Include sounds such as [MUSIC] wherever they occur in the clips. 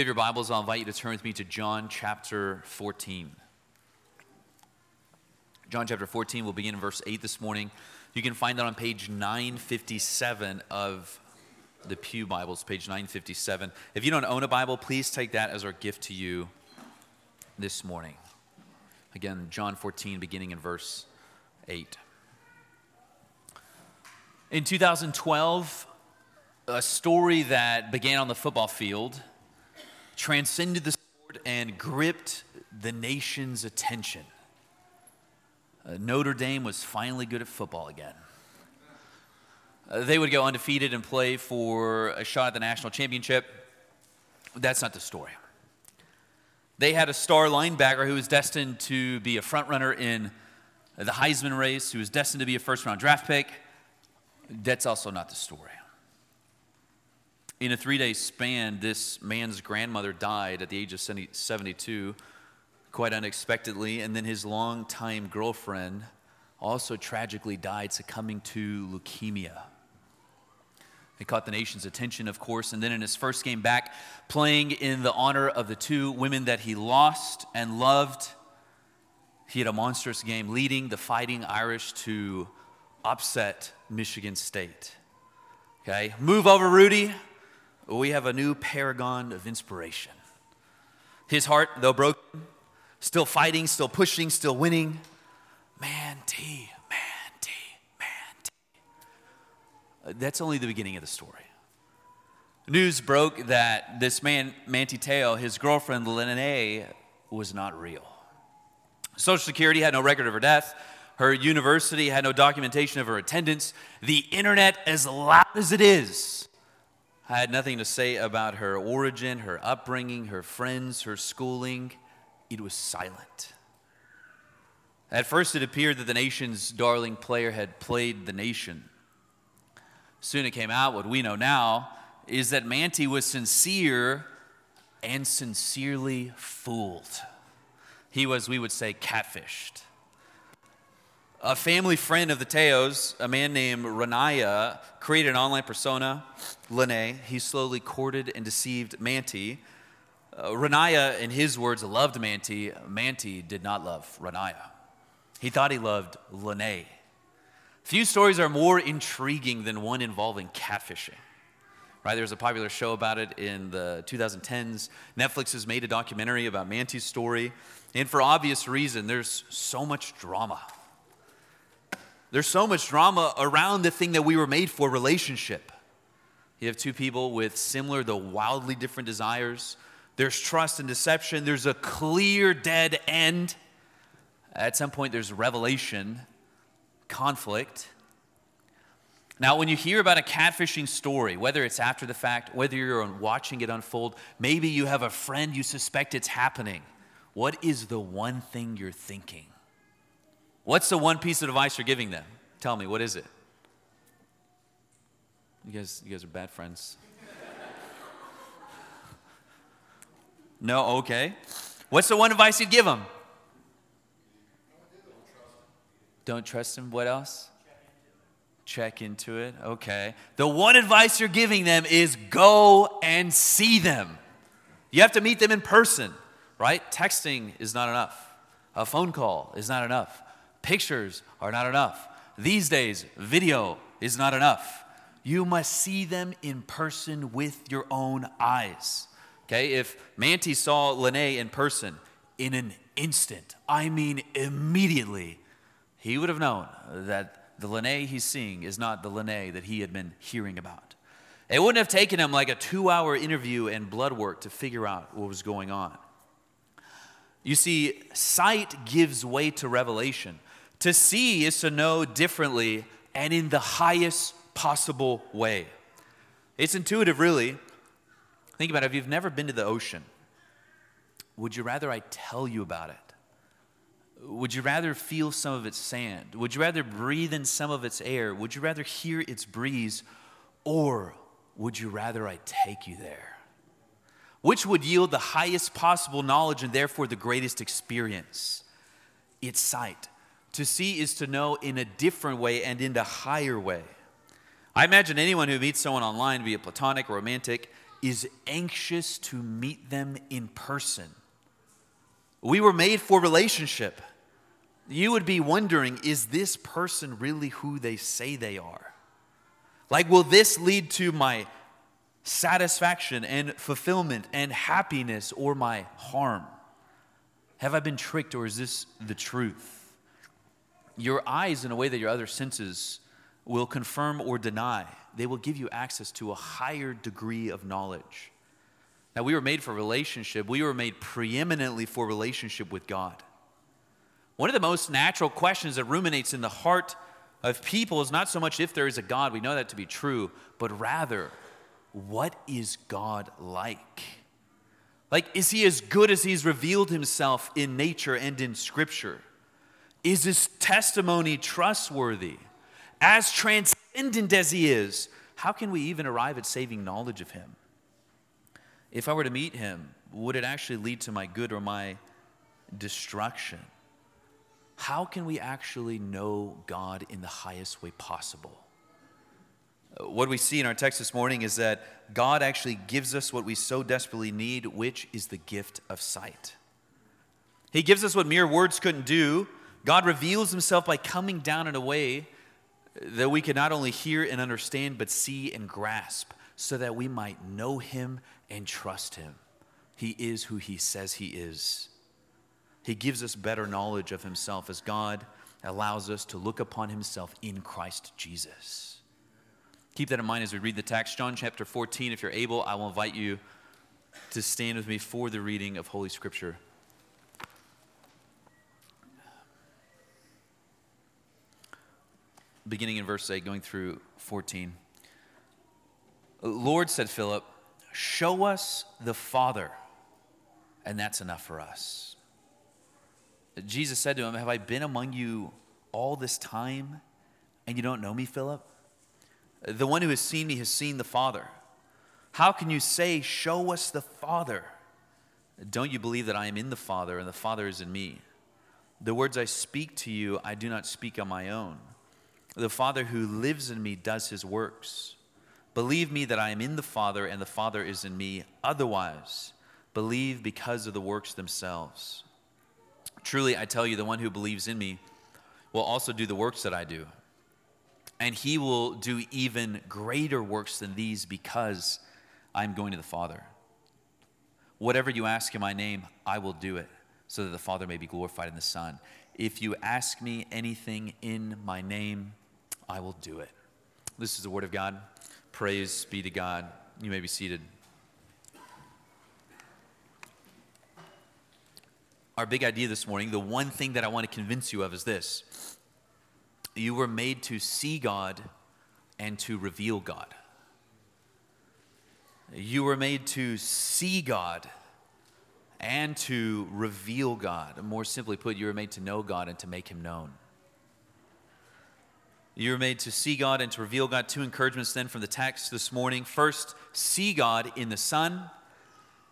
you have your Bibles, I'll invite you to turn with me to John chapter 14. John chapter 14, we'll begin in verse 8 this morning. You can find that on page 957 of the Pew Bibles, page 957. If you don't own a Bible, please take that as our gift to you this morning. Again, John 14, beginning in verse 8. In 2012, a story that began on the football field transcended the sport and gripped the nation's attention. Uh, Notre Dame was finally good at football again. Uh, they would go undefeated and play for a shot at the national championship. That's not the story. They had a star linebacker who was destined to be a frontrunner in the Heisman race, who was destined to be a first round draft pick. That's also not the story. In a three day span, this man's grandmother died at the age of 72 quite unexpectedly, and then his longtime girlfriend also tragically died, succumbing to leukemia. It caught the nation's attention, of course, and then in his first game back, playing in the honor of the two women that he lost and loved, he had a monstrous game, leading the Fighting Irish to upset Michigan State. Okay, move over, Rudy. We have a new paragon of inspiration. His heart, though broken, still fighting, still pushing, still winning. Man, T, man, T, man, T. Uh, that's only the beginning of the story. News broke that this man, Manti Te'o, his girlfriend, Lennay, was not real. Social Security had no record of her death. Her university had no documentation of her attendance. The internet, as loud as it is, had nothing to say about her origin, her upbringing, her friends, her schooling it was silent. At first, it appeared that the nation's darling player had played the nation. Soon it came out, what we know now is that Manti was sincere and sincerely fooled. He was, we would say, catfished. A family friend of the Te'os, a man named Ronaiah, created an online persona, Lennay. He slowly courted and deceived Manti uh, Ronaiah, in his words, loved Manti. Manti did not love Ronaiah. He thought he loved Lennay. Few stories are more intriguing than one involving catfishing. Right, there's a popular show about it in the 2010s. Netflix has made a documentary about Manti's story, and for obvious reason, there's so much drama. There's so much drama around the thing that we were made for relationship. You have two people with similar, though wildly different desires, there's trust and deception, there's a clear dead end. At some point, there's revelation, conflict. Now, when you hear about a catfishing story, whether it's after the fact, whether you're watching it unfold, maybe you have a friend you suspect it's happening. What is the one thing you're thinking? What's the one piece of advice you're giving them? Tell me, what is it? You guys, you guys are bad friends. No, okay. What's the one advice you'd give them? Don't trust him. What else? Check into it. Okay. The one advice you're giving them is go and see them. You have to meet them in person, right? Texting is not enough. A phone call is not enough. Pictures are not enough. These days, video is not enough. You must see them in person with your own eyes. Okay, if Manti saw Lennay in person in an instant, I mean immediately, he would have known that the Lennay he's seeing is not the Lennay that he had been hearing about. It wouldn't have taken him like a two hour interview and blood work to figure out what was going on. You see, sight gives way to revelation. To see is to know differently and in the highest possible way. It's intuitive, really. Think about it. If you've never been to the ocean, would you rather I tell you about it? Would you rather feel some of its sand? Would you rather breathe in some of its air? Would you rather hear its breeze? Or would you rather I take you there? Which would yield the highest possible knowledge and therefore the greatest experience? It's sight. To see is to know in a different way and in a higher way. I imagine anyone who meets someone online, be it platonic or romantic, is anxious to meet them in person. We were made for relationship. You would be wondering is this person really who they say they are? Like, will this lead to my satisfaction and fulfillment and happiness or my harm? Have I been tricked or is this the truth? Your eyes, in a way that your other senses will confirm or deny, they will give you access to a higher degree of knowledge. Now, we were made for relationship, we were made preeminently for relationship with God. One of the most natural questions that ruminates in the heart of people is not so much if there is a God, we know that to be true, but rather, what is God like? Like, is he as good as he's revealed himself in nature and in scripture? Is his testimony trustworthy? As transcendent as he is, how can we even arrive at saving knowledge of him? If I were to meet him, would it actually lead to my good or my destruction? How can we actually know God in the highest way possible? Uh, what we see in our text this morning is that God actually gives us what we so desperately need, which is the gift of sight. He gives us what mere words couldn't do. God reveals himself by coming down in a way that we can not only hear and understand, but see and grasp, so that we might know him and trust him. He is who he says he is. He gives us better knowledge of himself as God allows us to look upon himself in Christ Jesus. Keep that in mind as we read the text. John chapter 14, if you're able, I will invite you to stand with me for the reading of Holy Scripture. Beginning in verse 8, going through 14. Lord, said Philip, show us the Father, and that's enough for us. Jesus said to him, Have I been among you all this time, and you don't know me, Philip? The one who has seen me has seen the Father. How can you say, Show us the Father? Don't you believe that I am in the Father and the Father is in me? The words I speak to you, I do not speak on my own. The Father who lives in me does his works. Believe me that I am in the Father and the Father is in me. Otherwise, believe because of the works themselves. Truly, I tell you, the one who believes in me will also do the works that I do and he will do even greater works than these because I'm going to the Father. Whatever you ask in my name, I will do it, so that the Father may be glorified in the Son. If you ask me anything in my name, I will do it. This is the word of God. Praise be to God. You may be seated. Our big idea this morning, the one thing that I want to convince you of is this you were made to see God and to reveal God. You were made to see God and to reveal God. More simply put, you were made to know God and to make him known. You were made to see God and to reveal God. Two encouragements then from the text this morning. First, see God in the Son.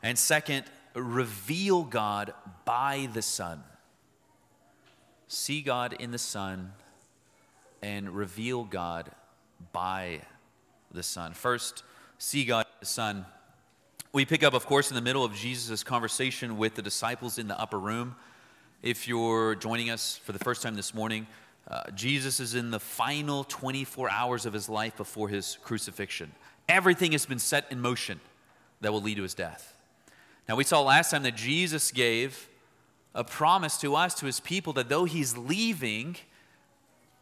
And second, reveal God by the Son. See God in the Son and reveal God by the Son. First, see God in the Son. We pick up, of course, in the middle of Jesus' conversation with the disciples in the upper room. If you're joining us for the first time this morning, uh, Jesus is in the final 24 hours of his life before his crucifixion. Everything has been set in motion that will lead to his death. Now, we saw last time that Jesus gave a promise to us, to his people, that though he's leaving,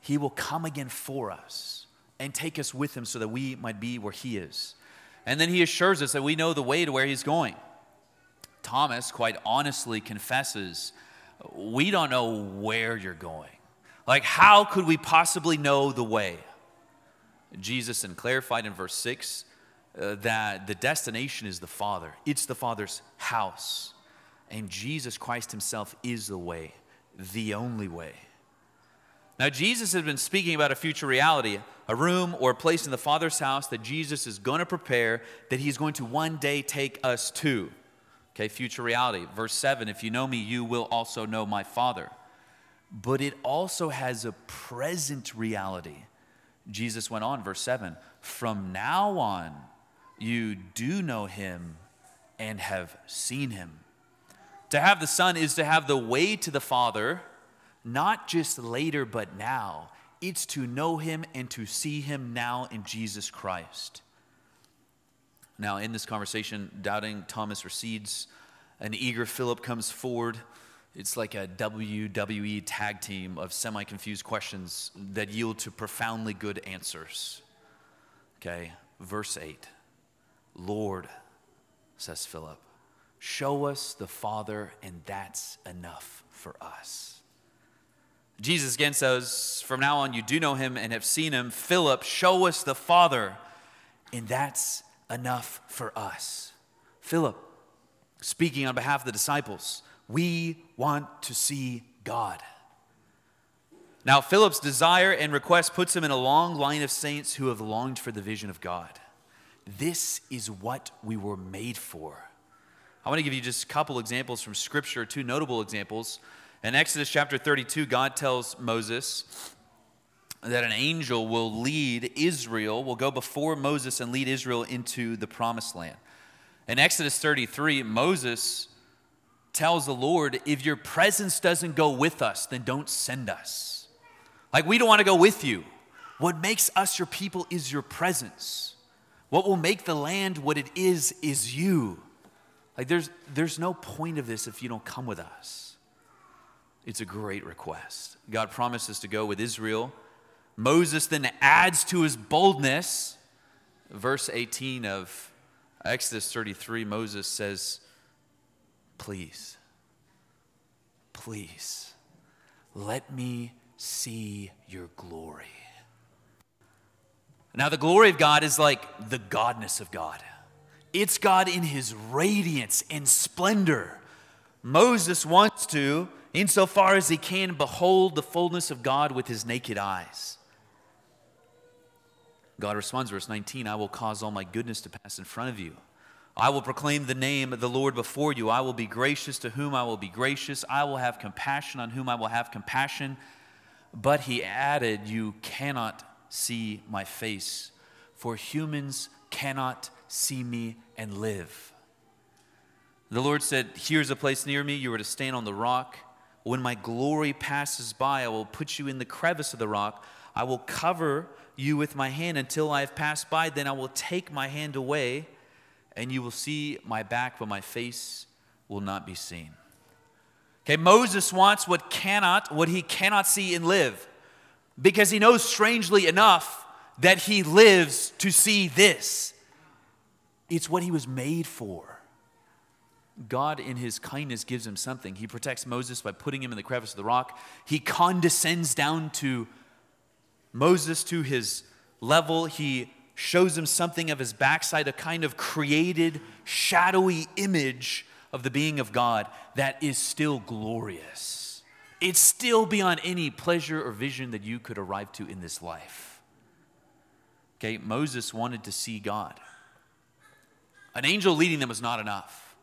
he will come again for us and take us with him so that we might be where he is. And then he assures us that we know the way to where he's going. Thomas quite honestly confesses, We don't know where you're going. Like, how could we possibly know the way? Jesus then clarified in verse 6 uh, that the destination is the Father, it's the Father's house. And Jesus Christ Himself is the way, the only way. Now, Jesus has been speaking about a future reality, a room or a place in the Father's house that Jesus is going to prepare, that He's going to one day take us to. Okay, future reality. Verse 7 If you know me, you will also know my Father. But it also has a present reality. Jesus went on, verse 7 From now on, you do know him and have seen him. To have the Son is to have the way to the Father, not just later, but now. It's to know him and to see him now in Jesus Christ. Now, in this conversation, doubting Thomas recedes. An eager Philip comes forward. It's like a WWE tag team of semi confused questions that yield to profoundly good answers. Okay, verse 8 Lord, says Philip, show us the Father, and that's enough for us. Jesus again says, From now on, you do know him and have seen him. Philip, show us the Father, and that's enough for us. Philip, speaking on behalf of the disciples, we want to see God. Now, Philip's desire and request puts him in a long line of saints who have longed for the vision of God. This is what we were made for. I want to give you just a couple examples from Scripture, two notable examples. In Exodus chapter 32, God tells Moses that an angel will lead Israel, will go before Moses and lead Israel into the promised land. In Exodus 33, Moses tells the Lord, If your presence doesn't go with us, then don't send us. Like, we don't want to go with you. What makes us your people is your presence. What will make the land what it is is you. Like, there's, there's no point of this if you don't come with us. It's a great request. God promises to go with Israel Moses then adds to his boldness. Verse 18 of Exodus 33, Moses says, Please, please, let me see your glory. Now, the glory of God is like the godness of God. It's God in his radiance and splendor. Moses wants to, insofar as he can, behold the fullness of God with his naked eyes. God responds, verse 19 I will cause all my goodness to pass in front of you. I will proclaim the name of the Lord before you. I will be gracious to whom I will be gracious. I will have compassion on whom I will have compassion. But he added, You cannot see my face, for humans cannot see me and live. The Lord said, Here's a place near me. You are to stand on the rock. When my glory passes by, I will put you in the crevice of the rock. I will cover you with my hand until I have passed by. Then I will take my hand away, and you will see my back, but my face will not be seen. Okay, Moses wants what cannot, what he cannot see and live, because he knows strangely enough that he lives to see this. It's what he was made for. God, in his kindness, gives him something. He protects Moses by putting him in the crevice of the rock. He condescends down to Moses to his level. He shows him something of his backside, a kind of created, shadowy image of the being of God that is still glorious. It's still beyond any pleasure or vision that you could arrive to in this life. Okay, Moses wanted to see God. An angel leading them was not enough.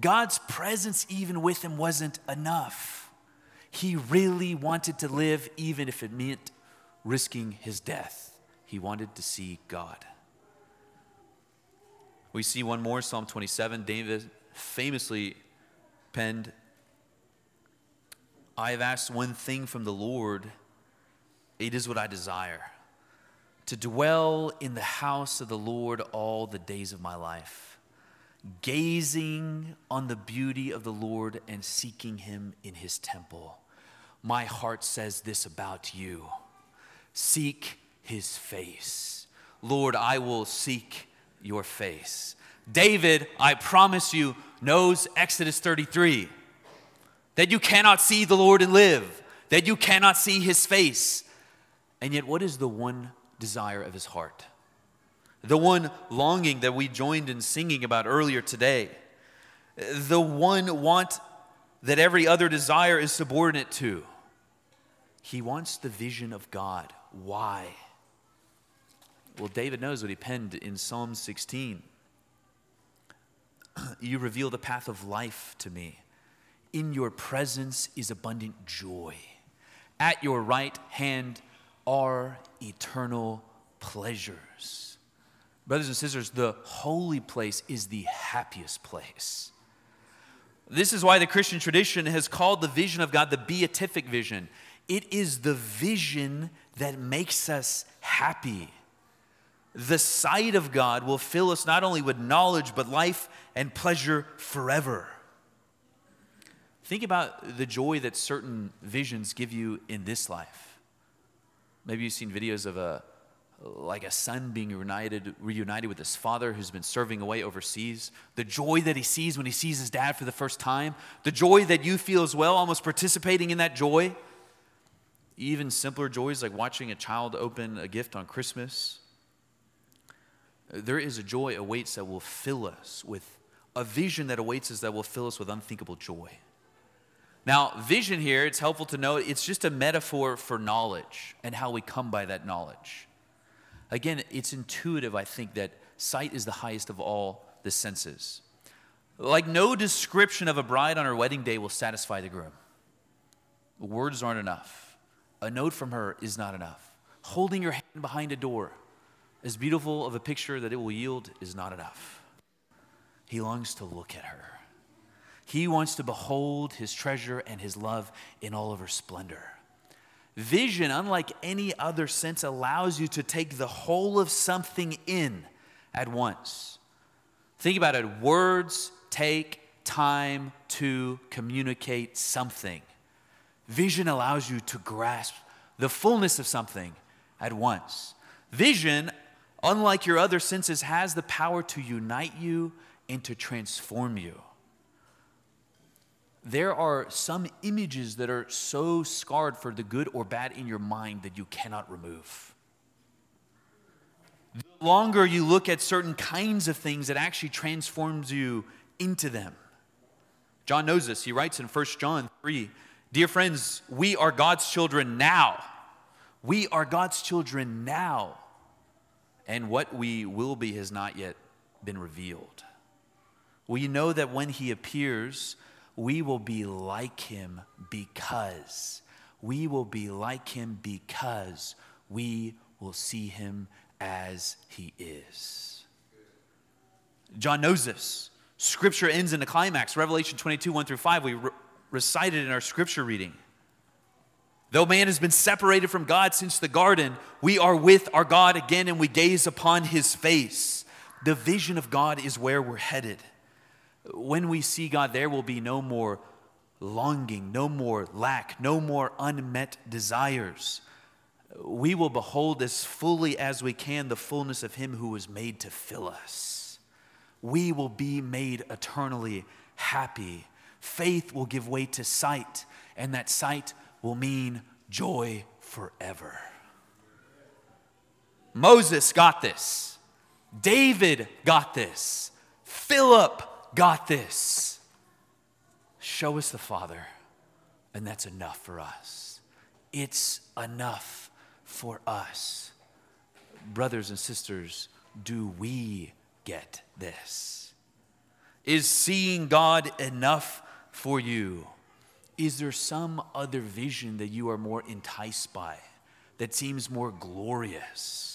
God's presence, even with him, wasn't enough. He really wanted to live, even if it meant risking his death. He wanted to see God. We see one more, Psalm 27. David famously penned, I have asked one thing from the Lord, it is what I desire to dwell in the house of the Lord all the days of my life, gazing on the beauty of the Lord and seeking him in his temple. My heart says this about you seek his face. Lord, I will seek your face. David, I promise you, knows Exodus 33 that you cannot see the Lord and live, that you cannot see his face. And yet, what is the one desire of his heart? The one longing that we joined in singing about earlier today. The one want that every other desire is subordinate to. He wants the vision of God why? Well, David knows what he penned in Psalm 16. [CLEARS THROAT] You reveal the path of life to me. In your presence is abundant joy. At your right hand are eternal pleasures. Brothers and sisters, the holy place is the happiest place. This is why the Christian tradition has called the vision of God the beatific vision. It is the vision that makes us happy. The sight of God will fill us not only with knowledge, but life and pleasure forever. Think about the joy that certain visions give you in this life. Maybe you've seen videos of a like a son being reunited, reunited with his father who's been serving away overseas, the joy that he sees when he sees his dad for the first time, the joy that you feel as well, almost participating in that joy. Even simpler joys like watching a child open a gift on Christmas. There is a joy awaits that will fill us with a vision that awaits us that will fill us with unthinkable joy. Now, vision here, it's helpful to know it's just a metaphor for knowledge and how we come by that knowledge. Again, it's intuitive, I think, that sight is the highest of all the senses. Like no description of a bride on her wedding day will satisfy the groom. Words aren't enough. A note from her is not enough. Holding your hand behind a door, as beautiful of a picture that it will yield, is not enough. He longs to look at her. He wants to behold his treasure and his love in all of her splendor. Vision, unlike any other sense, allows you to take the whole of something in at once. Think about it words take time to communicate something. Vision allows you to grasp the fullness of something at once. Vision, unlike your other senses, has the power to unite you and to transform you there are some images that are so scarred for the good or bad in your mind that you cannot remove. The longer you look at certain kinds of things, it actually transforms you into them. John knows this. He writes in 1 John 3 Dear friends, we are God's children now. We are God's children now. And what we will be has not yet been revealed. We know that when He appears, we will be like him because we will be like him because we will see him as he is. John knows this. Scripture ends in the climax. Revelation 22, 1 through 5, we re- recited in our scripture reading. Though man has been separated from God since the garden, we are with our God again and we gaze upon his face. The vision of God is where we're headed. When we see God, there will be no more longing, no more lack, no more unmet desires. We will behold as fully as we can the fullness of Him who was made to fill us. We will be made eternally happy. Faith will give way to sight, and that sight will mean joy forever. Moses got this. David got this. Philip got this. Show us the Father, and that's enough for us. It's enough for us. Brothers and sisters, do we get this? Is seeing God enough for you? Is there some other vision that you are more enticed by that seems more glorious?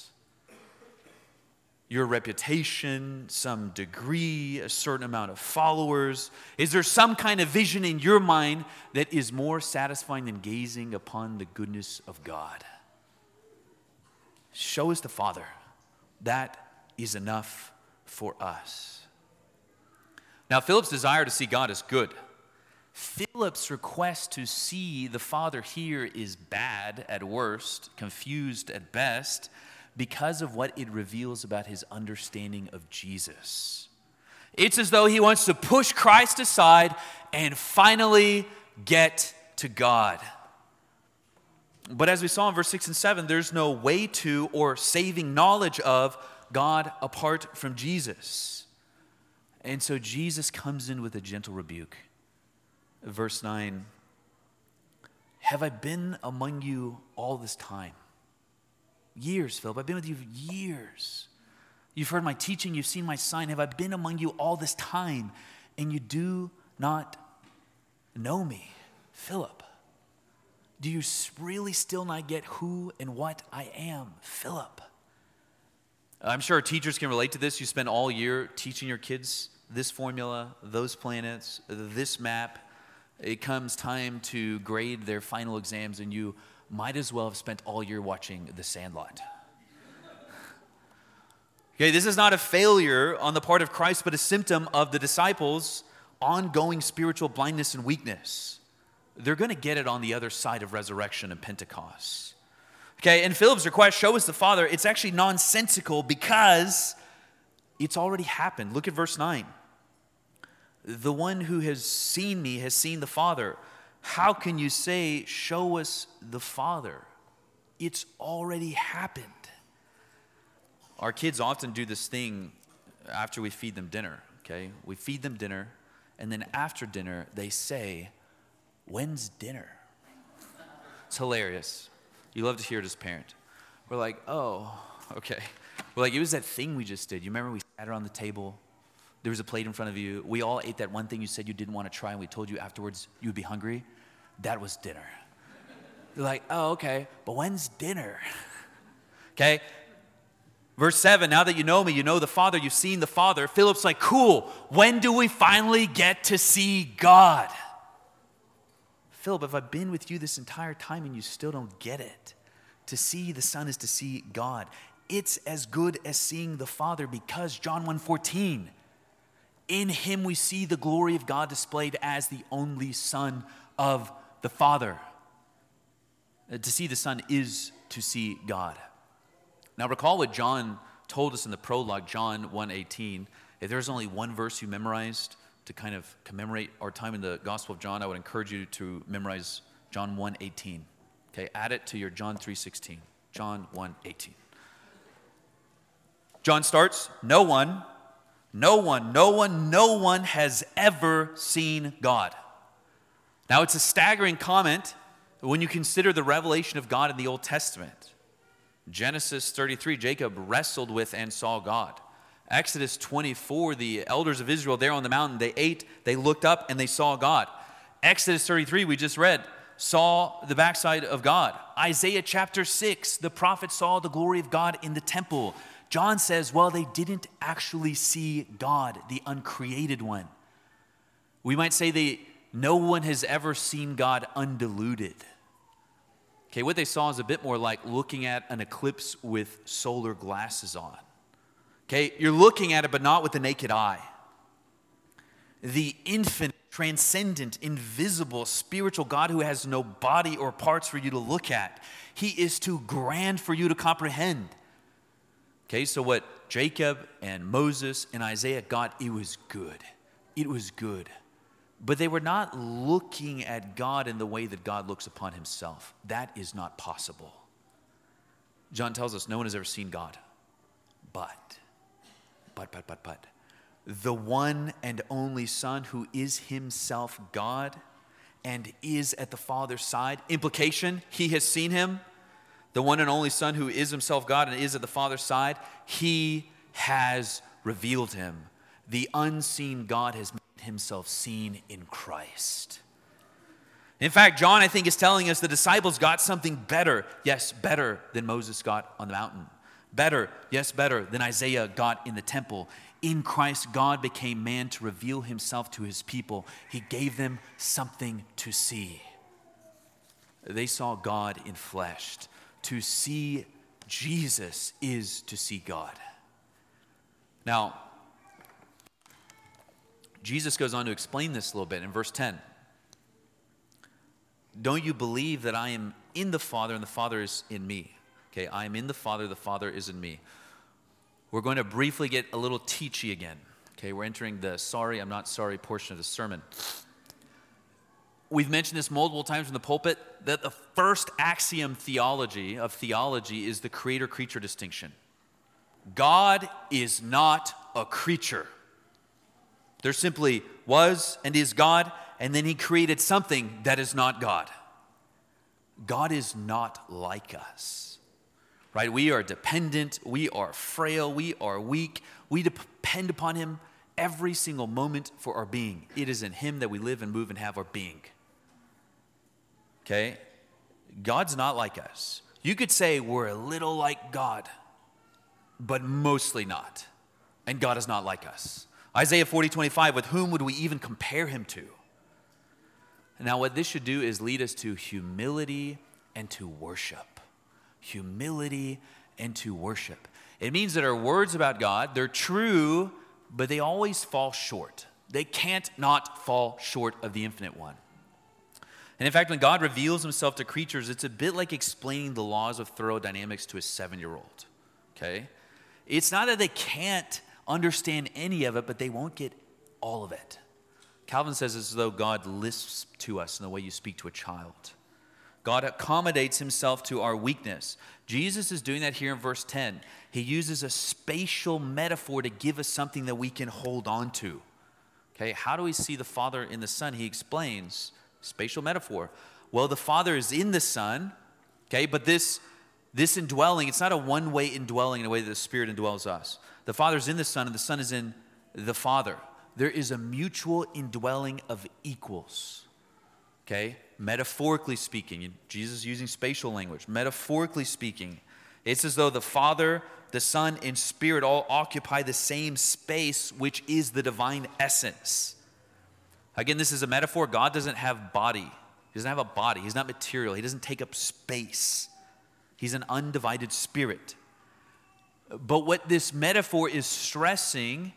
your reputation, some degree, a certain amount of followers? Is there some kind of vision in your mind that is more satisfying than gazing upon the goodness of God? Show us the Father. That is enough for us. Now, Philip's desire to see God is good. Philip's request to see the Father here is bad at worst, confused at best because of what it reveals about his understanding of Jesus. It's as though he wants to push Christ aside and finally get to God. But as we saw in verse 6 and 7, there's no way to or saving knowledge of God apart from Jesus. And so Jesus comes in with a gentle rebuke. Verse 9 Have I been among you all this time? Years, Philip. I've been with you for years. You've heard my teaching, you've seen my sign. Have I been among you all this time and you do not know me? Philip, do you really still not get who and what I am? Philip. I'm sure teachers can relate to this. You spend all year teaching your kids this formula, those planets, this map. It comes time to grade their final exams, and you might as well have spent all year watching The Sandlot. okay, this is not a failure on the part of Christ, but a symptom of the disciples' ongoing spiritual blindness and weakness. They're going to get it on the other side of resurrection and Pentecost. Okay, and Philip's request, show us the Father, it's actually nonsensical because it's already happened. Look at verse 9. The one who has seen me has seen the Father. How can you say, Show us the Father? It's already happened. Our kids often do this thing after we feed them dinner, okay? We feed them dinner, and then after dinner, they say, When's dinner? It's hilarious. You love to hear it as parent. We're like, Oh, okay. We're like, It was that thing we just did. You remember we sat around the table? There was a plate in front of you. We all ate that one thing you said you didn't want to try, and we told you afterwards you would be hungry. That was dinner. You're like, oh, okay, but when's dinner? [LAUGHS] okay? Verse 7 Now that you know me, you know the Father, you've seen the Father. Philip's like, cool, when do we finally get to see God? Philip, have I've been with you this entire time and you still don't get it? To see the Son is to see God. It's as good as seeing the Father because John 1:14 in him we see the glory of God displayed as the only Son of the Father. Uh, to see the Son is to see God. Now recall what John told us in the prologue, John 1:18. If there's only one verse you memorized to kind of commemorate our time in the Gospel of John, I would encourage you to memorize John 1:18. Okay, add it to your John 3:16. John 1:18. John starts, no one no one, no one, no one has ever seen God. Now, it's a staggering comment when you consider the revelation of God in the Old Testament. Genesis 33, Jacob wrestled with and saw God. Exodus 24, the elders of Israel there on the mountain, they ate, they looked up, and they saw God. Exodus 33, we just read, saw the backside of God. Isaiah chapter 6, the prophet saw the glory of God in the temple. John says, well, they didn't actually see God, the uncreated one. We might say they, no one has ever seen God undiluted. Okay, what they saw is a bit more like looking at an eclipse with solar glasses on. Okay, you're looking at it, but not with the naked eye. The infinite, transcendent, invisible, spiritual God who has no body or parts for you to look at. He is too grand for you to comprehend. Okay, so what Jacob and Moses and Isaiah got, it was good. It was good. But they were not looking at God in the way that God looks upon himself. That is not possible. John tells us no one has ever seen God. But, but, but, but, but, the one and only Son who is himself God and is at the Father's side, implication, he has seen him the one and only Son who is himself God and is at the Father's side, he has revealed him. The unseen God has made himself seen in Christ. In fact, John, I think, is telling us the disciples got something better. Yes, better than Moses got on the mountain. Better, yes, better than Isaiah got in the temple. In Christ, God became man to reveal himself to his people. He gave them something to see. They saw God in flesh to see Jesus is to see God. Now, Jesus goes on to explain this a little bit in verse 10. Don't you believe that I am in the Father and the Father is in me? Okay, I am in the Father, the Father is in me. We're going to briefly get a little teachy again. Okay, we're entering the sorry, I'm not sorry portion of the sermon. We've mentioned this multiple times in the pulpit that the first axiom theology of theology is the creator creature distinction. God is not a creature. There simply was and is God, and then he created something that is not God. God is not like us, right? We are dependent, we are frail, we are weak, we depend upon him every single moment for our being. It is in him that we live and move and have our being. Okay? God's not like us. You could say we're a little like God. but mostly not. And God is not like us. Isaiah 40, 25, with whom would we even compare him to? Now, what this should do is lead us to humility and to worship. Humility and to worship. It means that our words about God, they're true, but they always fall short. They can't not fall short of the infinite one. And in fact, when God reveals himself to creatures, it's a bit like explaining the laws of thermodynamics to a seven year old. Okay? It's not that they can't understand any of it, but they won't get all of it. Calvin says it's as though God lisps to us in the way you speak to a child. God accommodates himself to our weakness. Jesus is doing that here in verse 10. He uses a spatial metaphor to give us something that we can hold on to. Okay, how do we see the Father in the Son? He explains spatial metaphor. Well, the Father is in the Son, okay, but this this indwelling, it's not a one-way indwelling in a way that the Spirit indwells us. The Father is in the Son, and the Son is in the Father. There is a mutual indwelling of equals. Okay? Metaphorically speaking, Jesus using spatial language. Metaphorically speaking, it's as though the Father, the Son, and Spirit all occupy the same space, which is the divine essence. Again, this is a metaphor. God doesn't have body. He doesn't have a body. He's not material. He doesn't take up space. He's an undivided spirit. But what this metaphor is stressing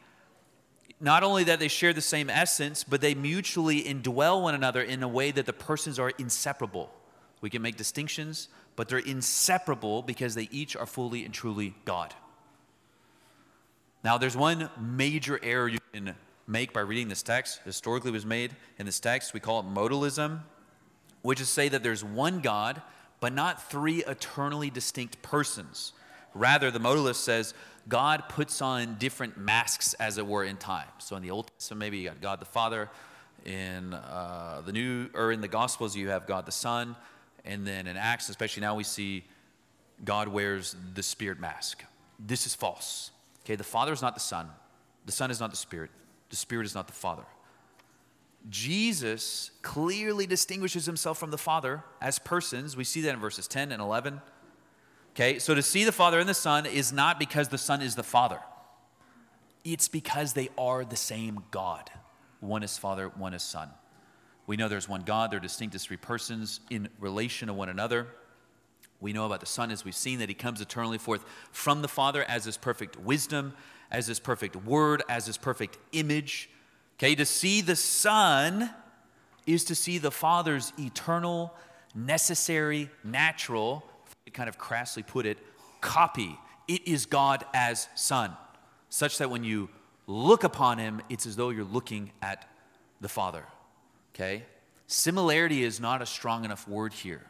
not only that they share the same essence, but they mutually indwell one another in a way that the persons are inseparable. We can make distinctions, but they're inseparable because they each are fully and truly God. Now, there's one major error you can make by reading this text. Historically, was made in this text. We call it modalism, which is say that there's one God, but not three eternally distinct persons. Rather, the modalist says God puts on different masks, as it were, in time. So in the Old Testament, maybe you got God the Father. In uh, the New or in the Gospels, you have God the Son, and then in Acts, especially now, we see God wears the Spirit mask. This is false. Okay, the Father is not the Son. The Son is not the Spirit. The Spirit is not the Father. Jesus clearly distinguishes himself from the Father as persons. We see that in verses 10 and 11. Okay, so to see the Father and the Son is not because the Son is the Father, it's because they are the same God. One is Father, one is Son. We know there's one God, they're distinct as three persons in relation to one another. We know about the Son as we've seen that he comes eternally forth from the Father as his perfect wisdom, as his perfect word, as his perfect image. Okay, to see the Son is to see the Father's eternal, necessary, natural, kind of crassly put it, copy. It is God as Son, such that when you look upon him, it's as though you're looking at the Father. Okay? Similarity is not a strong enough word here.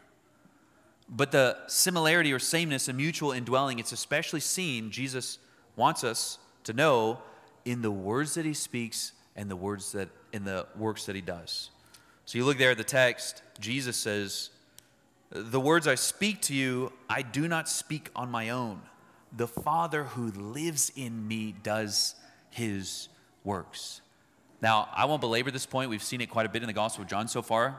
But the similarity or sameness and mutual indwelling, it's especially seen, Jesus wants us to know, in the words that he speaks and the words that in the works that he does. So you look there at the text, Jesus says, the words I speak to you, I do not speak on my own. The Father who lives in me does his works. Now, I won't belabor this point. We've seen it quite a bit in the Gospel of John so far.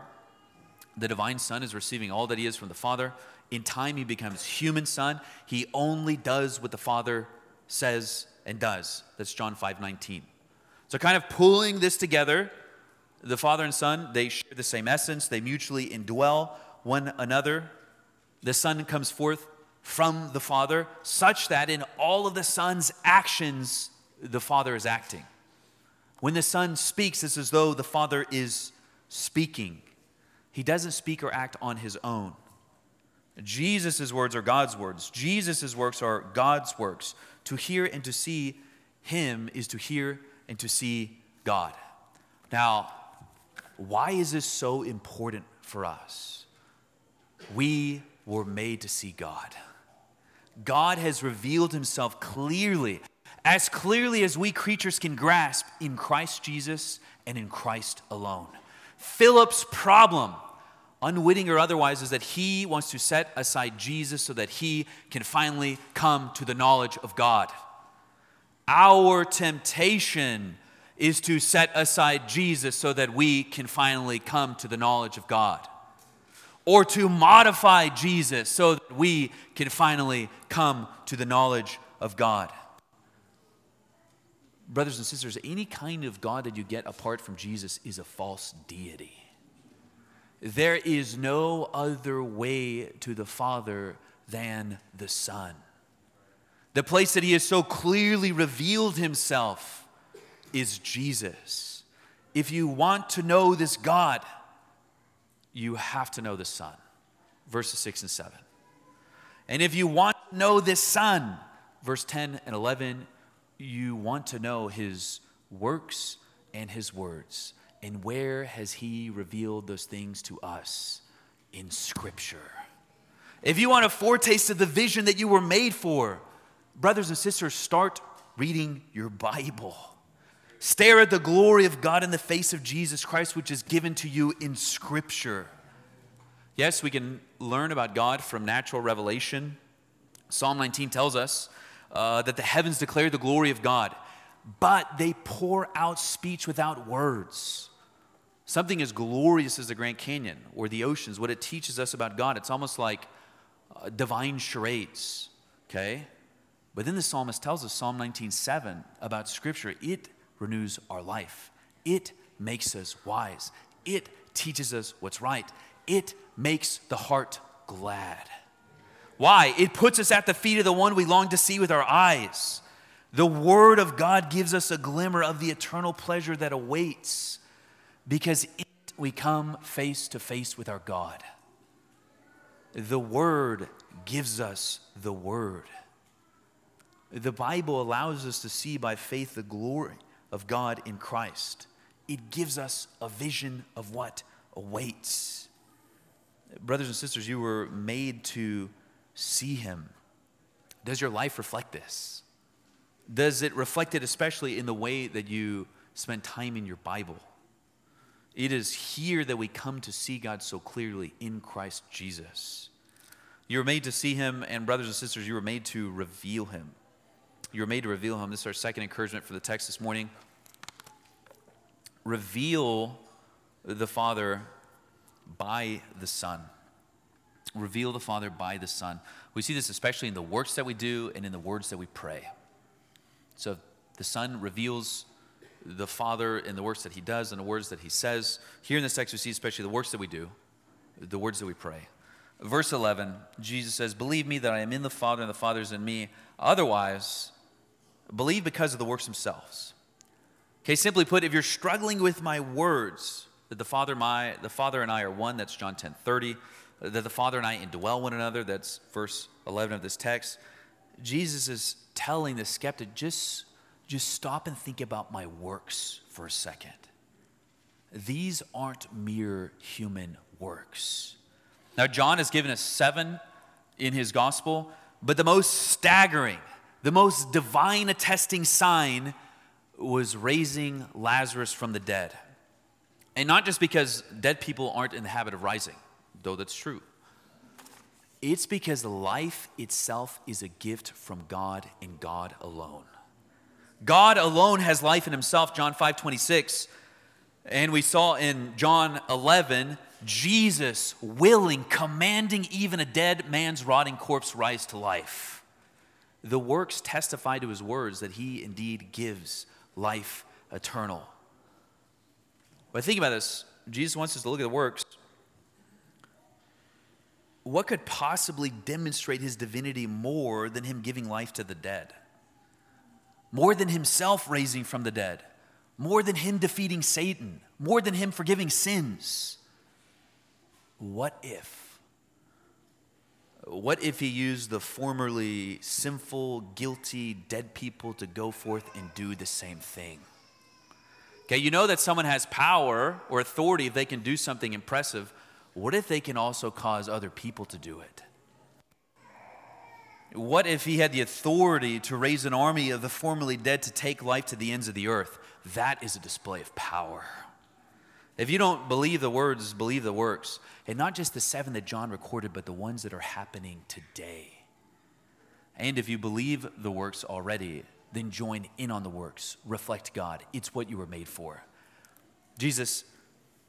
The divine Son is receiving all that he is from the Father. In time, he becomes human Son. He only does what the Father says and does. That's John 5 19. So, kind of pulling this together, the Father and Son, they share the same essence, they mutually indwell one another. The Son comes forth from the Father, such that in all of the Son's actions, the Father is acting. When the Son speaks, it's as though the Father is speaking. He doesn't speak or act on his own. Jesus' words are God's words. Jesus' works are God's works. To hear and to see Him is to hear and to see God. Now, why is this so important for us? We were made to see God. God has revealed himself clearly, as clearly as we creatures can grasp, in Christ Jesus and in Christ alone. Philip's problem, unwitting or otherwise, is that he wants to set aside Jesus so that he can finally come to the knowledge of God. Our temptation is to set aside Jesus so that we can finally come to the knowledge of God or to modify Jesus so that we can finally come to the knowledge of God. Brothers and sisters, any kind of God that you get apart from Jesus is a false deity. There is no other way to the Father than the Son. The place that He has so clearly revealed Himself is Jesus. If you want to know this God, you have to know the Son. Verses 6 and 7. And if you want to know this Son, verse 10 and 11, you want to know his works and his words. And where has he revealed those things to us? In Scripture. If you want a foretaste of the vision that you were made for, brothers and sisters, start reading your Bible. Stare at the glory of God in the face of Jesus Christ, which is given to you in Scripture. Yes, we can learn about God from natural revelation. Psalm 19 tells us uh, that the heavens declare the glory of God, but they pour out speech without words. Something as glorious as the Grand Canyon or the oceans, what it teaches us about God, it's almost like uh, divine charades, okay? But then the psalmist tells us, Psalm 19:7, about Scripture, it renews our life, it makes us wise, it teaches us what's right, it makes the heart glad. Why? It puts us at the feet of the one we long to see with our eyes. The Word of God gives us a glimmer of the eternal pleasure that awaits because it we come face to face with our God. The Word gives us the Word. The Bible allows us to see by faith the glory of God in Christ. It gives us a vision of what awaits. Brothers and sisters, you were made to see Him. Does your life reflect this? Does it reflect it especially in the way that you spend time in your Bible? It is here that we come to see God so clearly in Christ Jesus. You were made to see Him, and brothers and sisters, you were made to reveal Him. You were made to reveal Him. This is our second encouragement for the text this morning. Reveal the Father by the Son. Reveal the Father by the Son. We see this especially in the works that we do and in the words that we pray. So the Son reveals the Father in the works that he does and the words that he says. Here in this text, we see especially the works that we do, the words that we pray. Verse 11, Jesus says, Believe me that I am in the Father and the Father is in me. Otherwise, believe because of the works themselves. Okay, simply put, if you're struggling with my words, that the Father, my, the Father and I are one, that's John 10 30. That the Father and I indwell one another, that's verse 11 of this text. Jesus is telling the skeptic, just, just stop and think about my works for a second. These aren't mere human works. Now, John has given us seven in his gospel, but the most staggering, the most divine attesting sign was raising Lazarus from the dead. And not just because dead people aren't in the habit of rising, though that's true. It's because life itself is a gift from God and God alone. God alone has life in himself, John 5 26. And we saw in John 11, Jesus willing, commanding even a dead man's rotting corpse rise to life. The works testify to his words that he indeed gives life eternal. But think about this Jesus wants us to look at the works. What could possibly demonstrate his divinity more than him giving life to the dead? More than himself raising from the dead? More than him defeating Satan? More than him forgiving sins? What if? What if he used the formerly sinful, guilty, dead people to go forth and do the same thing? Okay, you know that someone has power or authority if they can do something impressive. What if they can also cause other people to do it? What if he had the authority to raise an army of the formerly dead to take life to the ends of the earth? That is a display of power. If you don't believe the words, believe the works. And not just the seven that John recorded, but the ones that are happening today. And if you believe the works already, then join in on the works. Reflect God. It's what you were made for. Jesus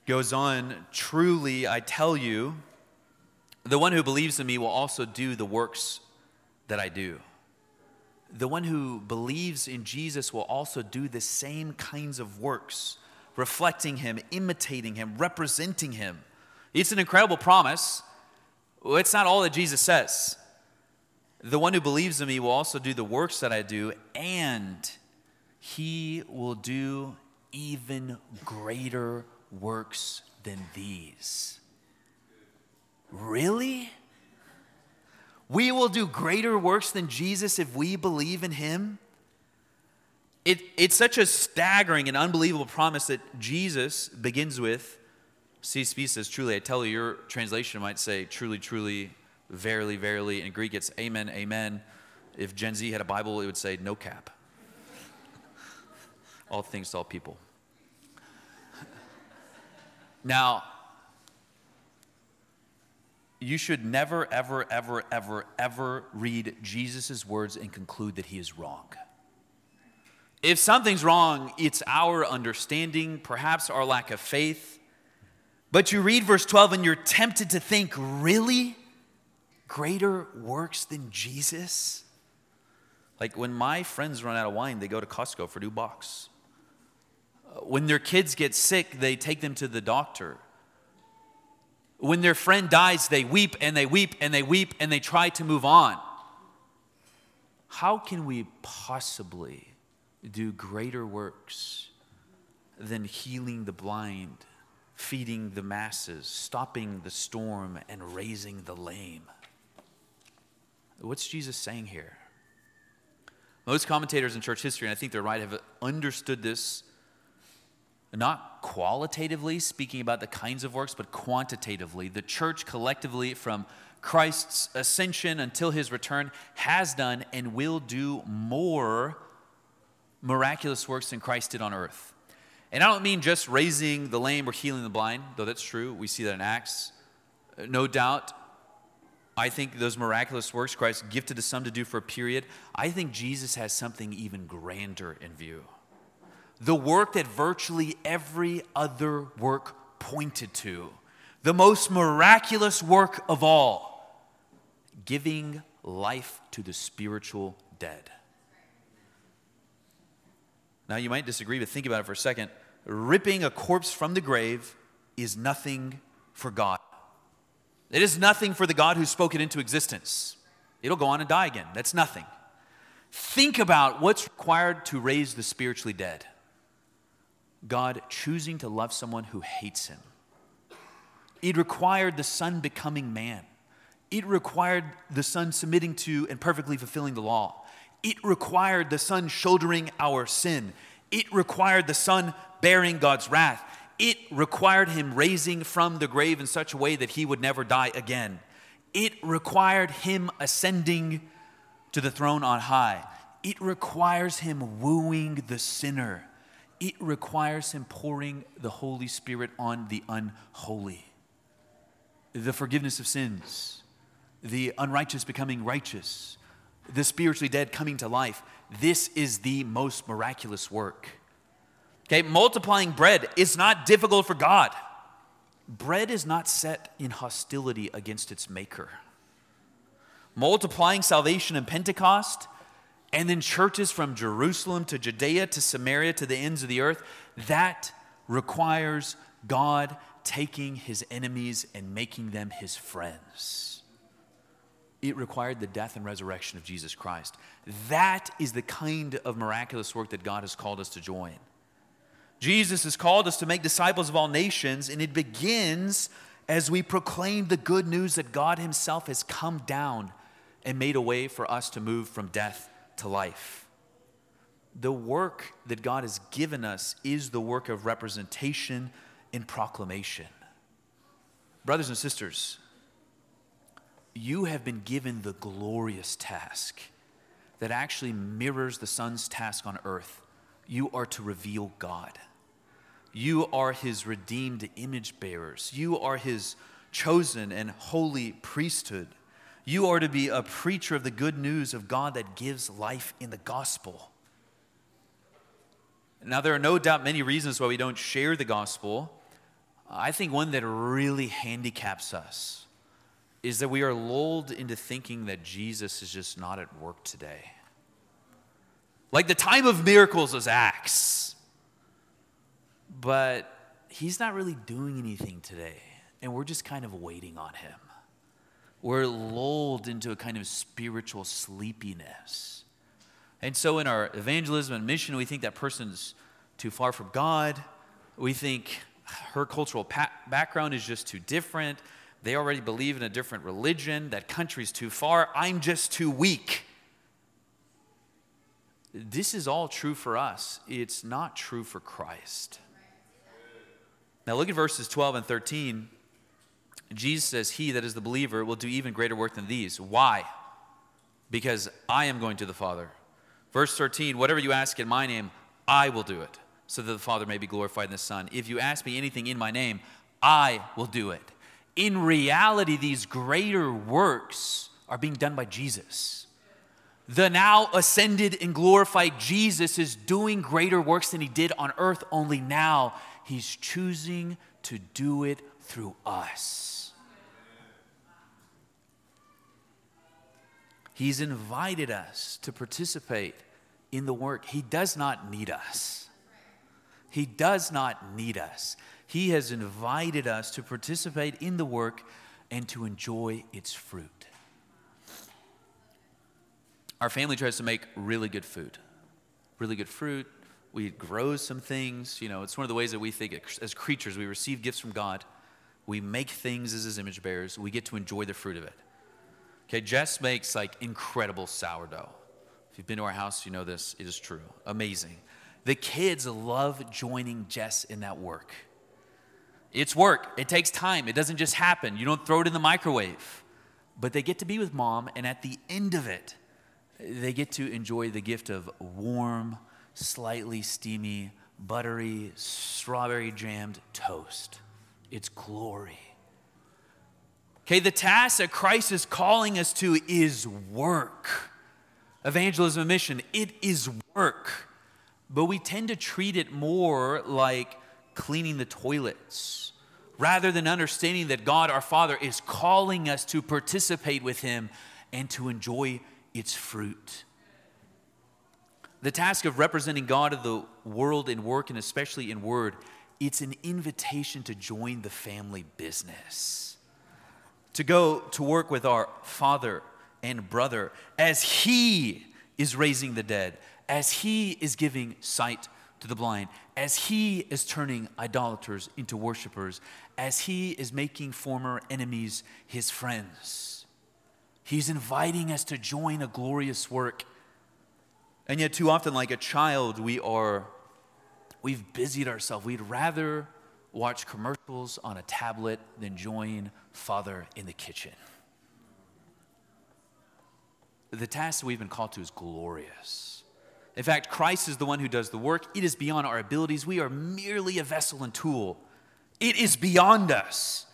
goes on, truly I tell you, the one who believes in me will also do the works that I do. the one who believes in Jesus will also do the same kinds of works, reflecting him, imitating him, representing him. It's an incredible promise. It's not all that Jesus says. The one who believes in me will also do the works that I do, and he will do even greater works than these. Really? We will do greater works than Jesus if we believe in him? It, it's such a staggering and unbelievable promise that Jesus begins with. C.S.B. says, Truly, I tell you, your translation might say, Truly, truly, verily, verily. In Greek, it's Amen, Amen. If Gen Z had a Bible, it would say, No cap. all things to all people. [LAUGHS] Now, you should never, ever, ever, ever, ever read Jesus' words and conclude that he is wrong. If something's wrong, it's our understanding, perhaps our lack of faith. But you read verse 12 and you're tempted to think, really? Greater works than Jesus? Like when my friends run out of wine, they go to Costco for a new box. Uh, when their kids get sick, they take them to the doctor. When their friend dies, they weep and they weep and they weep and they try to move on. How can we possibly do greater works than healing the blind, feeding the masses, stopping the storm, and raising the lame? What's Jesus saying here? Most commentators in church history, and I think they're right, have understood this not qualitatively speaking about the kinds of works, but quantitatively. The church collectively, from Christ's ascension until his return, has done and will do more miraculous works than Christ did on earth. And I don't mean just raising the lame or healing the blind, though that's true. We see that in Acts. No doubt, I think those miraculous works Christ gifted to some to do for a period. I think Jesus has something even grander in view the work that virtually every other work pointed to, the most miraculous work of all, giving life to the spiritual dead. Now, you might disagree, but think about it for a second. Ripping a corpse from the grave is nothing for God. It is nothing for the God who spoke it into existence. It'll go on and die again. That's nothing. Think about what's required to raise the spiritually dead. God choosing to love someone who hates him. It required the Son becoming man. It required the Son submitting to and perfectly fulfilling the law. It required the Son shouldering our sin. It required the Son bearing God's wrath. It required him raising from the grave in such a way that he would never die again. It required him ascending to the throne on high. It requires him wooing the sinner it requires Him pouring the Holy Spirit on the unholy. The forgiveness of sins, the unrighteous becoming righteous, the spiritually dead coming to life. This is the most miraculous work. Okay, multiplying bread is not difficult for God. Bread is not set in hostility against its maker. Multiplying salvation in Pentecost and then churches from Jerusalem to Judea to Samaria to the ends of the earth, that requires God taking his enemies and making them his friends. It required the death and resurrection of Jesus Christ. That is the kind of miraculous work that God has called us to join. Jesus has called us to make disciples of all nations, and it begins as we proclaim the good news that God Himself has come down and made a way for us to move from death to life. The work that God has given us is the work of representation and proclamation. Brothers and sisters, you have been given the glorious task that actually mirrors the Son's task on earth. You are to reveal God. You are his redeemed image bearers. You are his chosen and holy priesthood. You are to be a preacher of the good news of God that gives life in the gospel. Now, there are no doubt many reasons why we don't share the gospel. I think one that really handicaps us is that we are lulled into thinking that Jesus is just not at work today. Like the time of miracles was Acts. But he's not really doing anything today, and we're just kind of waiting on him. We're lulled into a kind of spiritual sleepiness. And so, in our evangelism and mission, we think that person's too far from God. We think her cultural pa- background is just too different. They already believe in a different religion. That country's too far. I'm just too weak. This is all true for us. It's not true for Christ. Now, look at verses 12 and 13. Jesus says, He that is the believer will do even greater work than these. Why? Because I am going to the Father. Verse 13, whatever you ask in my name, I will do it, so that the Father may be glorified in the Son. If you ask me anything in my name, I will do it. In reality, these greater works are being done by Jesus. The now ascended and glorified Jesus is doing greater works than he did on earth, only now he's choosing to do it through us. He's invited us to participate in the work. He does not need us. He does not need us. He has invited us to participate in the work and to enjoy its fruit. Our family tries to make really good food, really good fruit. We grow some things. You know, it's one of the ways that we think as creatures, we receive gifts from God. We make things as his image bearers. We get to enjoy the fruit of it. Okay, Jess makes like incredible sourdough. If you've been to our house, you know this. It is true. Amazing. The kids love joining Jess in that work. It's work, it takes time, it doesn't just happen. You don't throw it in the microwave. But they get to be with mom, and at the end of it, they get to enjoy the gift of warm, slightly steamy, buttery, strawberry jammed toast. It's glory. Okay, the task that Christ is calling us to is work. Evangelism and mission, it is work. But we tend to treat it more like cleaning the toilets rather than understanding that God our Father is calling us to participate with Him and to enjoy its fruit. The task of representing God in the world in work and especially in word, it's an invitation to join the family business. To go to work with our father and brother as he is raising the dead, as he is giving sight to the blind, as he is turning idolaters into worshipers, as he is making former enemies his friends. He's inviting us to join a glorious work. And yet, too often, like a child, we are, we've busied ourselves. We'd rather watch commercials on a tablet than join Father in the kitchen. The task that we've been called to is glorious. In fact, Christ is the one who does the work. It is beyond our abilities. We are merely a vessel and tool. It is beyond us.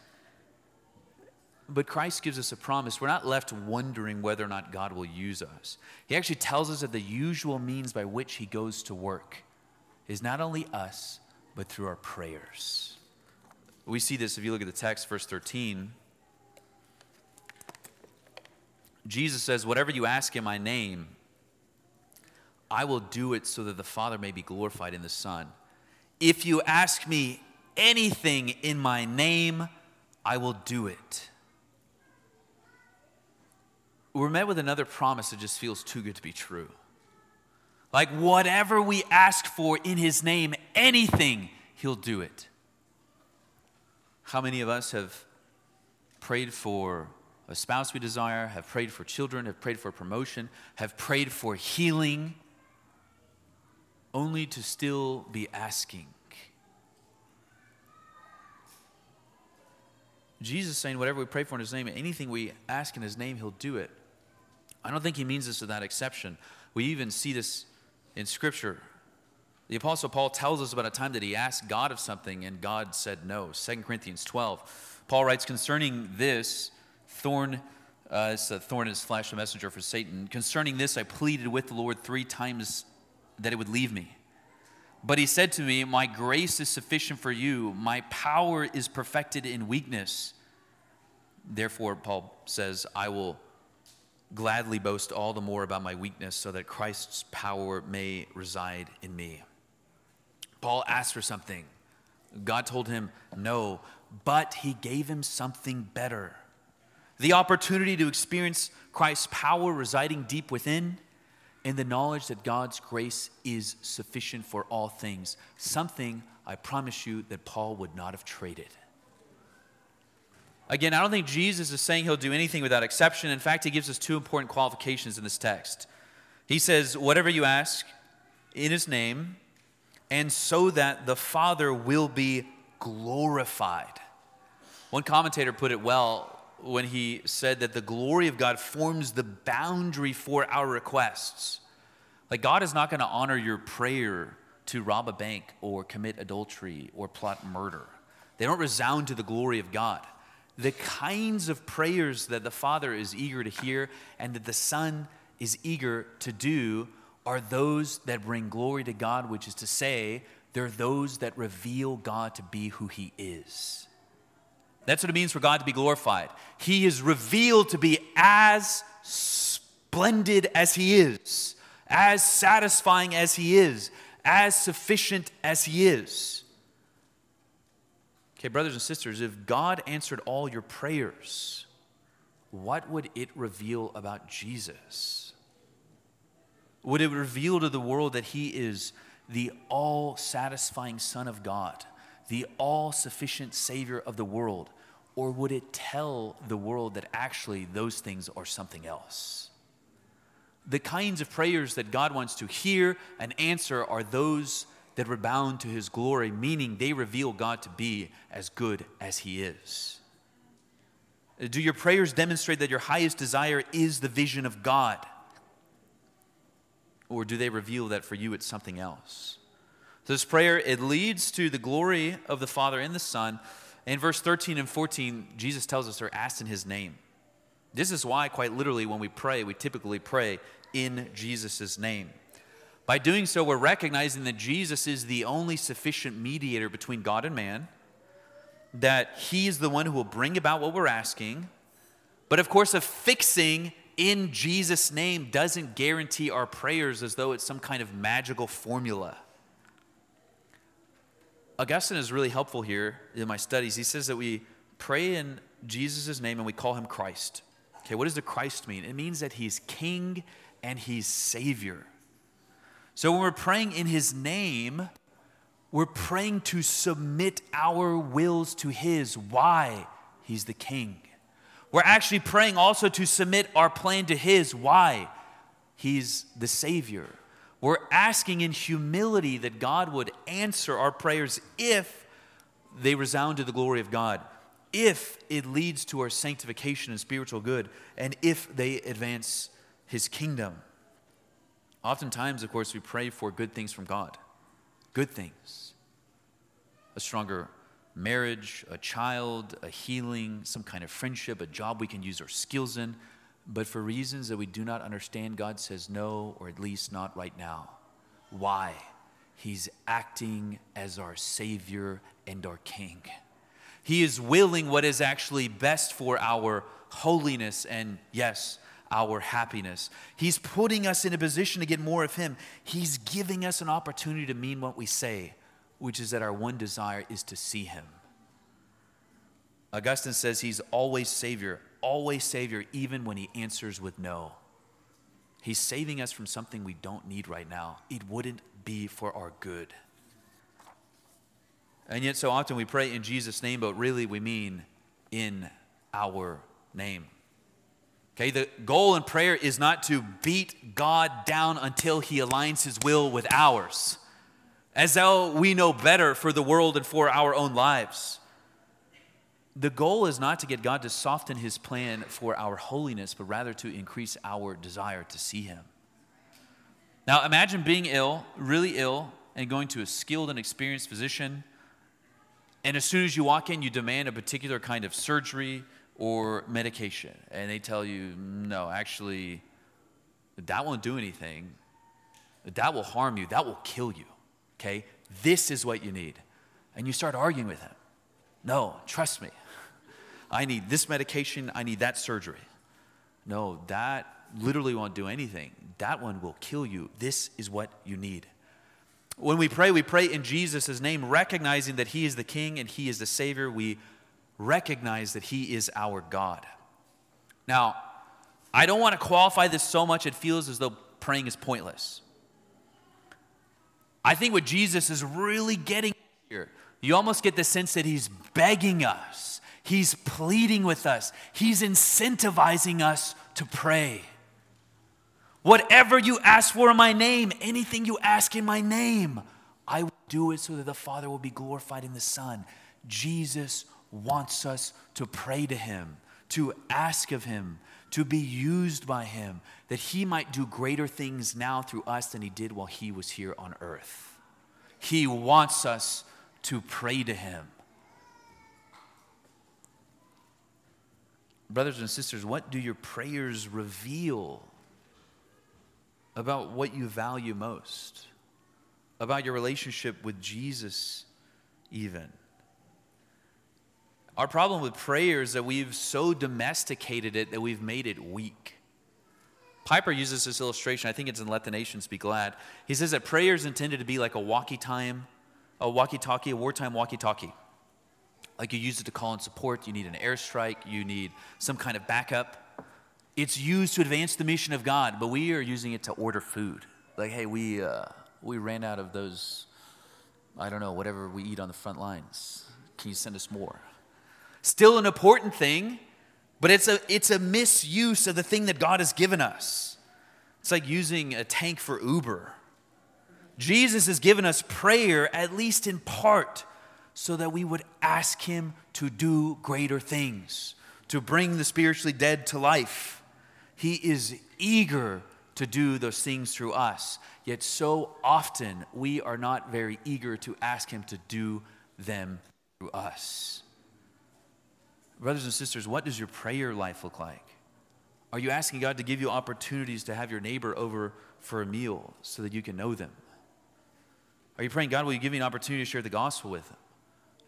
But Christ gives us a promise. We're not left wondering whether or not God will use us. He actually tells us that the usual means by which He goes to work is not only us, but through our prayers. We see this if you look at the text, verse 13. Jesus says, Whatever you ask in my name, I will do it so that the Father may be glorified in the Son. If you ask me anything in my name, I will do it we're met with another promise that just feels too good to be true. Like, whatever we ask for in His name, anything, He'll do it. How many of us have prayed for a spouse we desire, have prayed for children, have prayed for promotion, have prayed for healing, only to still be asking? Jesus saying, whatever we pray for in His name, anything we ask in His name, He'll do it. I don't think he means this without exception. We even see this in Scripture. The Apostle Paul tells us about a time that he asked God of something and God said no. 2 Corinthians 12. Paul writes concerning this, thorn, uh, it's a thorn in his flesh, a messenger for Satan. Concerning this, I pleaded with the Lord three times that it would leave me. But he said to me, My grace is sufficient for you, my power is perfected in weakness. Therefore, Paul says, I will gladly boast all the more about my weakness so that Christ's power may reside in me. Paul asked for something. God told him no, but he gave him something better the opportunity to experience Christ's power residing deep within, and the knowledge that God's grace is sufficient for all things. Something I promise you that Paul would not have traded. Again, I don't think Jesus is saying he'll do anything without exception. In fact, he gives us two important qualifications in this text. He says, Whatever you ask in his name, and so that the Father will be glorified. One commentator put it well when he said that the glory of God forms the boundary for our requests. Like, God is not going to honor your prayer to rob a bank or commit adultery or plot murder, they don't resound to the glory of God the kinds of prayers that the Father is eager to hear and that the Son is eager to do are those that bring glory to God, which is to say, they're those that reveal God to be who He is. That's what it means for God to be glorified. He is revealed to be as splendid as He is, as satisfying as He is, as sufficient as He is. Okay, brothers and sisters, if God answered all your prayers, what would it reveal about Jesus? Would it reveal to the world that He is the all satisfying Son of God, the all sufficient Savior of the world? Or would it tell the world that actually those things are something else? The kinds of prayers that God wants to hear and answer are those that rebound to his glory, meaning they reveal God to be as good as he is? Do your prayers demonstrate that your highest desire is the vision of God? Or do they reveal that for you it's something else? So this prayer, it leads to the glory of the Father and the Son. In verse 13 and 14, Jesus tells us they're asked in his name. This is why, quite literally, when we pray, we typically pray in Jesus' name. By doing so, we're recognizing that Jesus is the only sufficient mediator between God and man, that He is the one who will bring about what we're asking. But of course, affixing in Jesus' name doesn't guarantee our prayers as though it's some kind of magical formula. Augustine is really helpful here in my studies. He says that we pray in Jesus' name and we call him Christ. Okay, what does the Christ mean? It means that he's king and he's savior. So when we're praying in His name, we're praying to submit our wills to His. Why? He's the King. We're actually praying also to submit our plan to His. Why? He's the Savior. We're asking in humility that God would answer our prayers if they resound to the glory of God, if it leads to our sanctification and spiritual good, and if they advance His kingdom. Oftentimes, of course, we pray for good things from God, good things. A stronger marriage, a child, a healing, some kind of friendship, a job we can use our skills in. But for reasons that we do not understand, God says no, or at least not right now. Why? He's acting as our Savior and our King. He is willing what is actually best for our holiness and, yes, our happiness. He's putting us in a position to get more of Him. He's giving us an opportunity to mean what we say, which is that our one desire is to see Him. Augustine says He's always Savior, always Savior, even when He answers with no. He's saving us from something we don't need right now. It wouldn't be for our good. And yet, so often we pray in Jesus' name, but really we mean in our name. Okay, the goal in prayer is not to beat God down until he aligns his will with ours, as though we know better for the world and for our own lives. The goal is not to get God to soften his plan for our holiness, but rather to increase our desire to see him. Now, imagine being ill, really ill, and going to a skilled and experienced physician. And as soon as you walk in, you demand a particular kind of surgery or medication, and they tell you, no, actually, that won't do anything. That will harm you. That will kill you. Okay? This is what you need. And you start arguing with him. No, trust me. I need this medication. I need that surgery. No, that literally won't do anything. That one will kill you. This is what you need. When we pray, we pray in Jesus' name, recognizing that He is the King and He is the Savior. We recognize that He is our God. Now, I don't want to qualify this so much it feels as though praying is pointless. I think what Jesus is really getting here, you almost get the sense that He's begging us, He's pleading with us, He's incentivizing us to pray. Whatever you ask for in my name, anything you ask in my name, I will do it so that the Father will be glorified in the Son. Jesus wants us to pray to Him, to ask of Him, to be used by Him, that He might do greater things now through us than He did while He was here on earth. He wants us to pray to Him. Brothers and sisters, what do your prayers reveal? about what you value most, about your relationship with Jesus, even. Our problem with prayer is that we've so domesticated it that we've made it weak. Piper uses this illustration. I think it's in Let the Nations Be Glad. He says that prayer is intended to be like a walkie time, a walkie talkie, a wartime walkie talkie. Like you use it to call in support, you need an airstrike, you need some kind of backup. It's used to advance the mission of God, but we are using it to order food. Like, hey, we, uh, we ran out of those, I don't know, whatever we eat on the front lines. Can you send us more? Still an important thing, but it's a, it's a misuse of the thing that God has given us. It's like using a tank for Uber. Jesus has given us prayer, at least in part, so that we would ask Him to do greater things, to bring the spiritually dead to life he is eager to do those things through us. Yet so often we are not very eager to ask Him to do them through us. Brothers and sisters, what does your prayer life look like? Are you asking God to give you opportunities to have your neighbor over for a meal so that you can know them? Are you praying, God, will you give me an opportunity to share the gospel with them?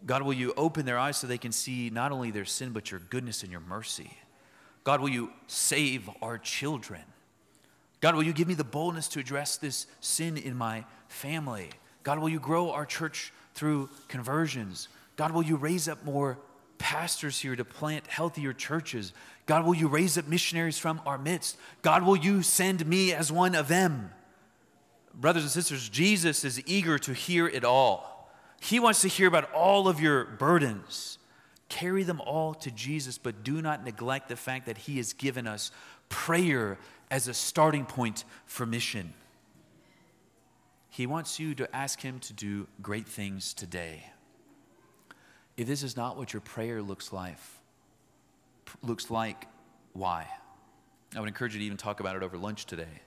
God, will you open their eyes so they can see not only their sin, but your goodness and your mercy? God, will you save our children? God, will you give me the boldness to address this sin in my family? God, will you grow our church through conversions? God, will you raise up more pastors here to plant healthier churches? God, will you raise up missionaries from our midst? God, will you send me as one of them? Brothers and sisters, Jesus is eager to hear it all. He wants to hear about all of your burdens. Carry them all to Jesus, but do not neglect the fact that He has given us prayer as a starting point for mission. He wants you to ask Him to do great things today. If this is not what your prayer looks like, looks like, why? I would encourage you to even talk about it over lunch today.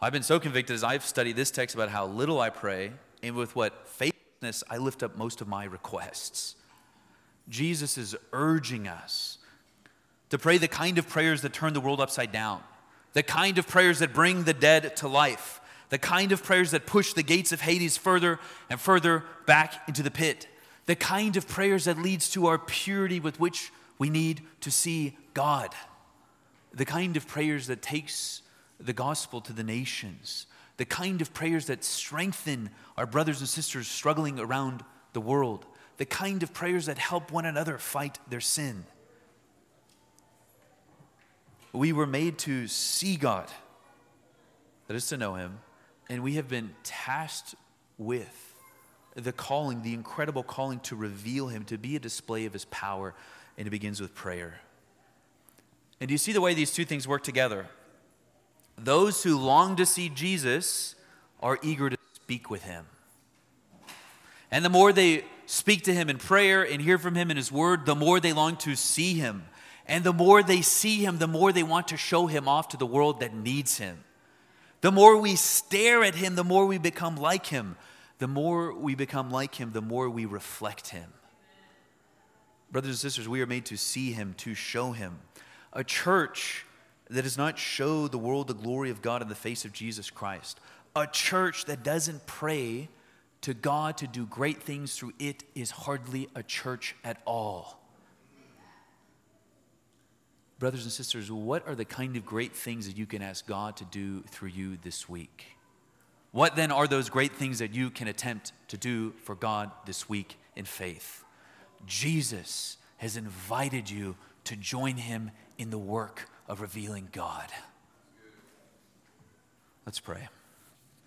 I've been so convicted as I've studied this text about how little I pray and with what faithfulness I lift up most of my requests. Jesus is urging us to pray the kind of prayers that turn the world upside down, the kind of prayers that bring the dead to life, the kind of prayers that push the gates of Hades further and further back into the pit, the kind of prayers that leads to our purity with which we need to see God, the kind of prayers that takes the gospel to the nations, the kind of prayers that strengthen our brothers and sisters struggling around the world. The kind of prayers that help one another fight their sin. We were made to see God, that is to know Him, and we have been tasked with the calling, the incredible calling to reveal Him, to be a display of His power, and it begins with prayer. And do you see the way these two things work together? Those who long to see Jesus are eager to speak with Him. And the more they speak to him in prayer and hear from him in his word, the more they long to see him. And the more they see him, the more they want to show him off to the world that needs him. The more we stare at him, the more we become like him. The more we become like him, the more we reflect him. Brothers and sisters, we are made to see him, to show him. A church that does not show the world the glory of God in the face of Jesus Christ. A church that doesn't pray to God to do great things through it is hardly a church at all. brothers and sisters, what are the kind of great things that you can ask God to do through you this week? What then are those great things that you can attempt to do for God this week in faith? Jesus has invited you to join him in the work of revealing God. Let's pray.